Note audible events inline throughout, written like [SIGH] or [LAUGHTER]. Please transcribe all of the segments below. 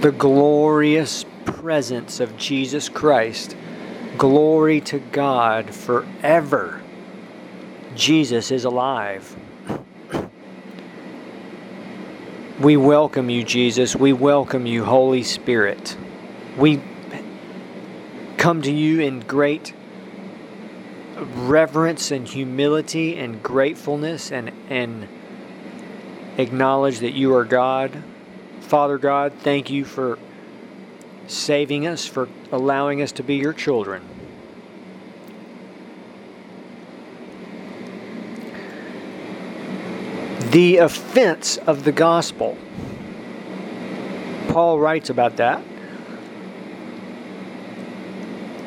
the glorious presence of Jesus Christ. Glory to God forever. Jesus is alive. We welcome you, Jesus. We welcome you, Holy Spirit. We come to you in great reverence and humility and gratefulness and, and acknowledge that you are God. Father God, thank you for saving us, for allowing us to be your children. The offense of the gospel. Paul writes about that.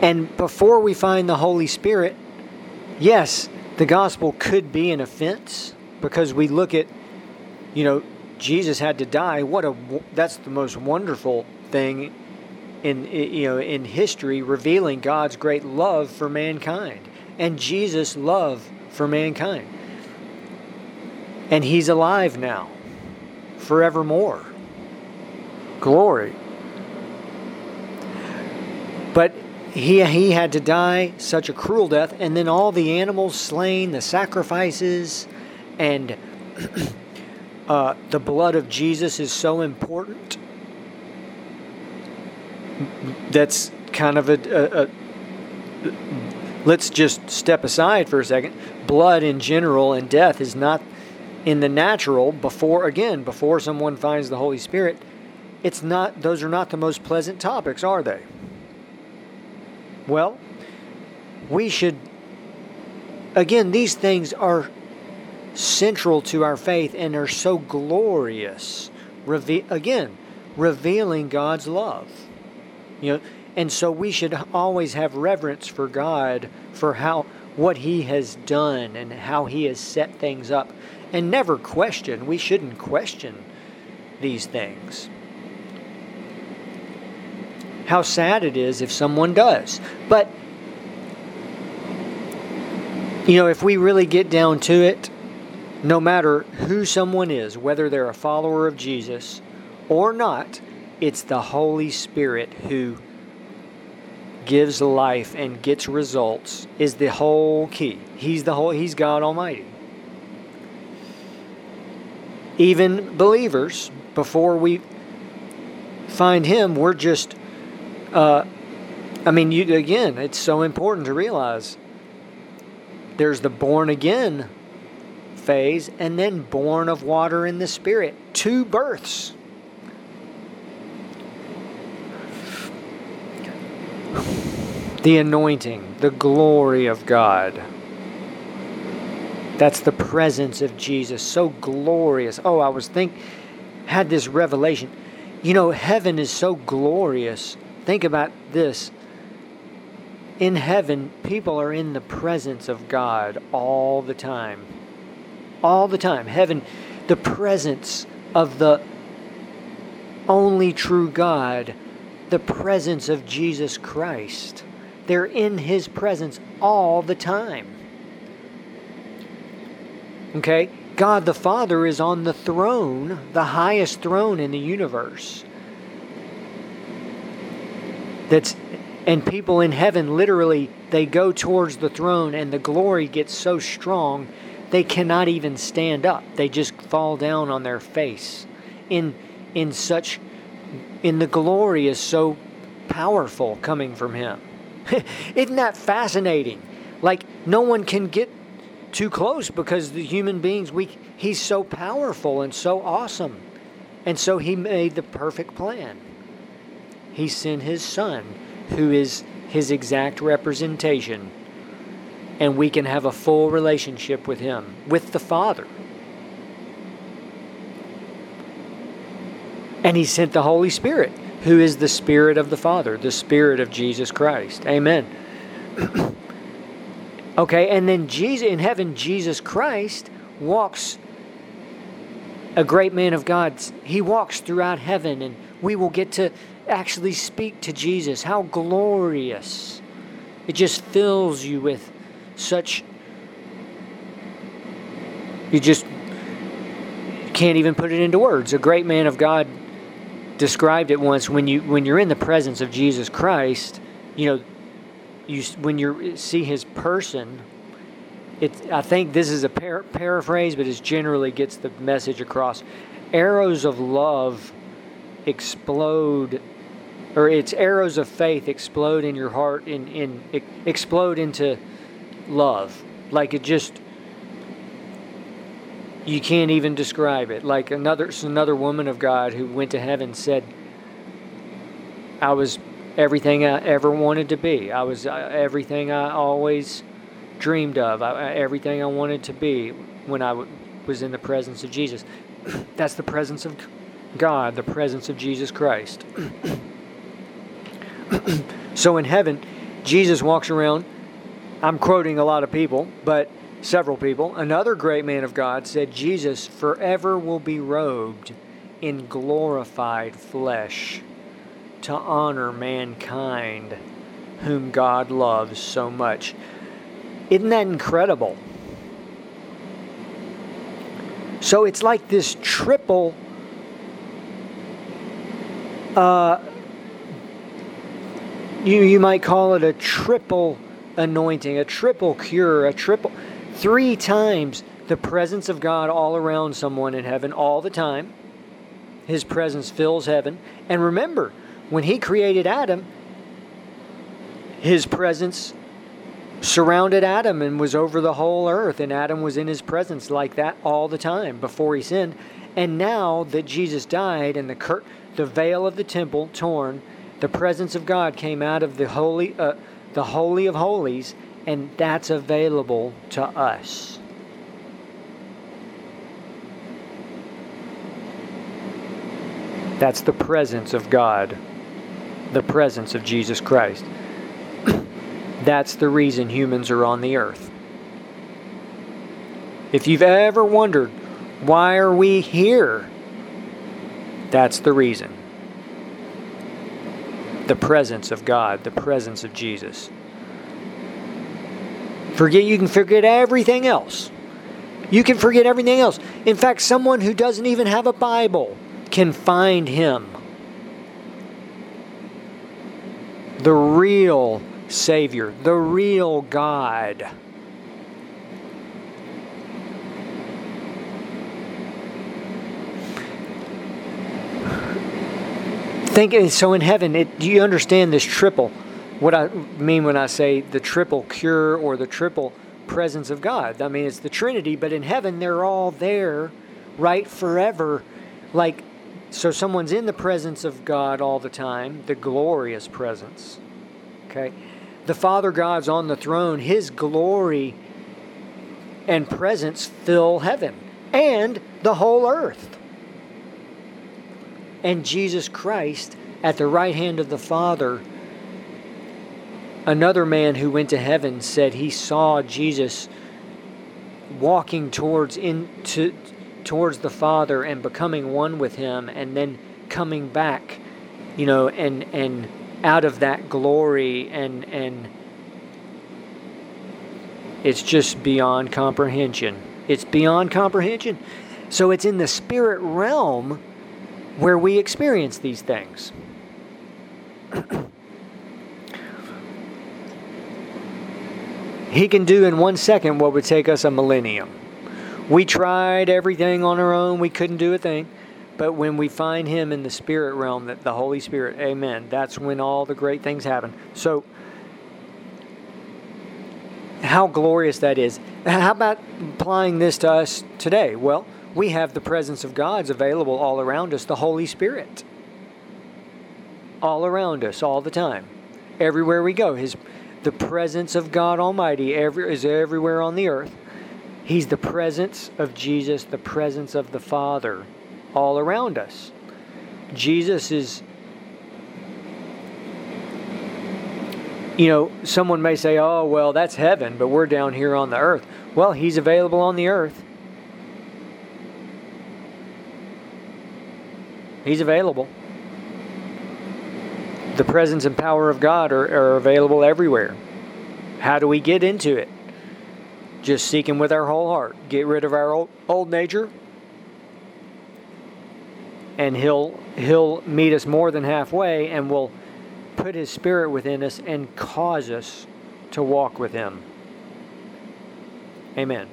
And before we find the Holy Spirit, yes, the gospel could be an offense because we look at, you know, Jesus had to die. What a that's the most wonderful thing in you know in history revealing God's great love for mankind and Jesus' love for mankind. And he's alive now forevermore. Glory. But he, he had to die such a cruel death, and then all the animals slain, the sacrifices, and [CLEARS THROAT] uh, the blood of Jesus is so important. That's kind of a, a, a let's just step aside for a second. Blood in general and death is not in the natural before again before someone finds the Holy Spirit. It's not; those are not the most pleasant topics, are they? Well, we should, again, these things are central to our faith and are so glorious. Reve- again, revealing God's love. You know, and so we should always have reverence for God for how what he has done and how he has set things up and never question. We shouldn't question these things how sad it is if someone does. But, you know, if we really get down to it, no matter who someone is, whether they're a follower of Jesus or not, it's the Holy Spirit who gives life and gets results is the whole key. He's the whole he's God Almighty. Even believers, before we find him, we're just uh, I mean, you again, it's so important to realize there's the born again phase and then born of water in the spirit. Two births. The anointing, the glory of God. That's the presence of Jesus. So glorious. Oh, I was think had this revelation. You know, heaven is so glorious Think about this. In heaven, people are in the presence of God all the time. All the time. Heaven, the presence of the only true God, the presence of Jesus Christ. They're in His presence all the time. Okay? God the Father is on the throne, the highest throne in the universe that's and people in heaven literally they go towards the throne and the glory gets so strong they cannot even stand up. They just fall down on their face in in such in the glory is so powerful coming from him. [LAUGHS] Isn't that fascinating? Like no one can get too close because the human beings we he's so powerful and so awesome. And so he made the perfect plan. He sent his son, who is his exact representation, and we can have a full relationship with him, with the Father. And he sent the Holy Spirit, who is the Spirit of the Father, the Spirit of Jesus Christ. Amen. [CLEARS THROAT] okay, and then Jesus in heaven, Jesus Christ walks a great man of God. He walks throughout heaven, and we will get to actually speak to Jesus. How glorious. It just fills you with such. You just can't even put it into words. A great man of God described it once when you when you're in the presence of Jesus Christ, you know, you when you see his person, it I think this is a par- paraphrase, but it generally gets the message across. Arrows of love explode or it's arrows of faith explode in your heart in in explode into love like it just you can't even describe it. Like another another woman of God who went to heaven said, "I was everything I ever wanted to be. I was uh, everything I always dreamed of. I, everything I wanted to be when I w- was in the presence of Jesus. [CLEARS THROAT] That's the presence of God, the presence of Jesus Christ. [CLEARS THROAT] so in heaven, Jesus walks around. I'm quoting a lot of people, but several people. Another great man of God said Jesus forever will be robed in glorified flesh to honor mankind whom God loves so much. Isn't that incredible? So it's like this triple uh, you you might call it a triple anointing, a triple cure, a triple Three times the presence of God all around someone in heaven all the time. His presence fills heaven. And remember, when He created Adam, His presence surrounded Adam and was over the whole earth, and Adam was in His presence like that all the time before he sinned. And now that Jesus died and the cur- the veil of the temple torn, the presence of God came out of the holy, uh, the holy of holies, and that's available to us. That's the presence of God, the presence of Jesus Christ. [COUGHS] That's the reason humans are on the earth. If you've ever wondered, why are we here? That's the reason. The presence of God, the presence of Jesus. Forget you can forget everything else. You can forget everything else. In fact, someone who doesn't even have a Bible can find him. The real Savior, the real God. Think so in heaven. It, do you understand this triple? what I mean when I say the triple cure or the triple presence of God. I mean, it's the Trinity, but in heaven, they're all there, right, forever. Like, so someone's in the presence of God all the time, the glorious presence. Okay? The Father God's on the throne, His glory and presence fill heaven and the whole earth. And Jesus Christ at the right hand of the Father Another man who went to heaven said he saw Jesus walking towards into towards the Father and becoming one with him and then coming back, you know, and and out of that glory and and it's just beyond comprehension. It's beyond comprehension. So it's in the spirit realm where we experience these things. [CLEARS THROAT] He can do in one second what would take us a millennium. We tried everything on our own, we couldn't do a thing. But when we find Him in the spirit realm, that the Holy Spirit, amen, that's when all the great things happen. So, how glorious that is. How about applying this to us today? Well, we have the presence of God's available all around us, the Holy Spirit. All around us, all the time. Everywhere we go. His the presence of God Almighty every, is everywhere on the earth. He's the presence of Jesus, the presence of the Father all around us. Jesus is, you know, someone may say, oh, well, that's heaven, but we're down here on the earth. Well, He's available on the earth. He's available the presence and power of God are, are available everywhere. How do we get into it? Just seek Him with our whole heart. Get rid of our old, old nature and he'll he'll meet us more than halfway and will put his spirit within us and cause us to walk with him. Amen.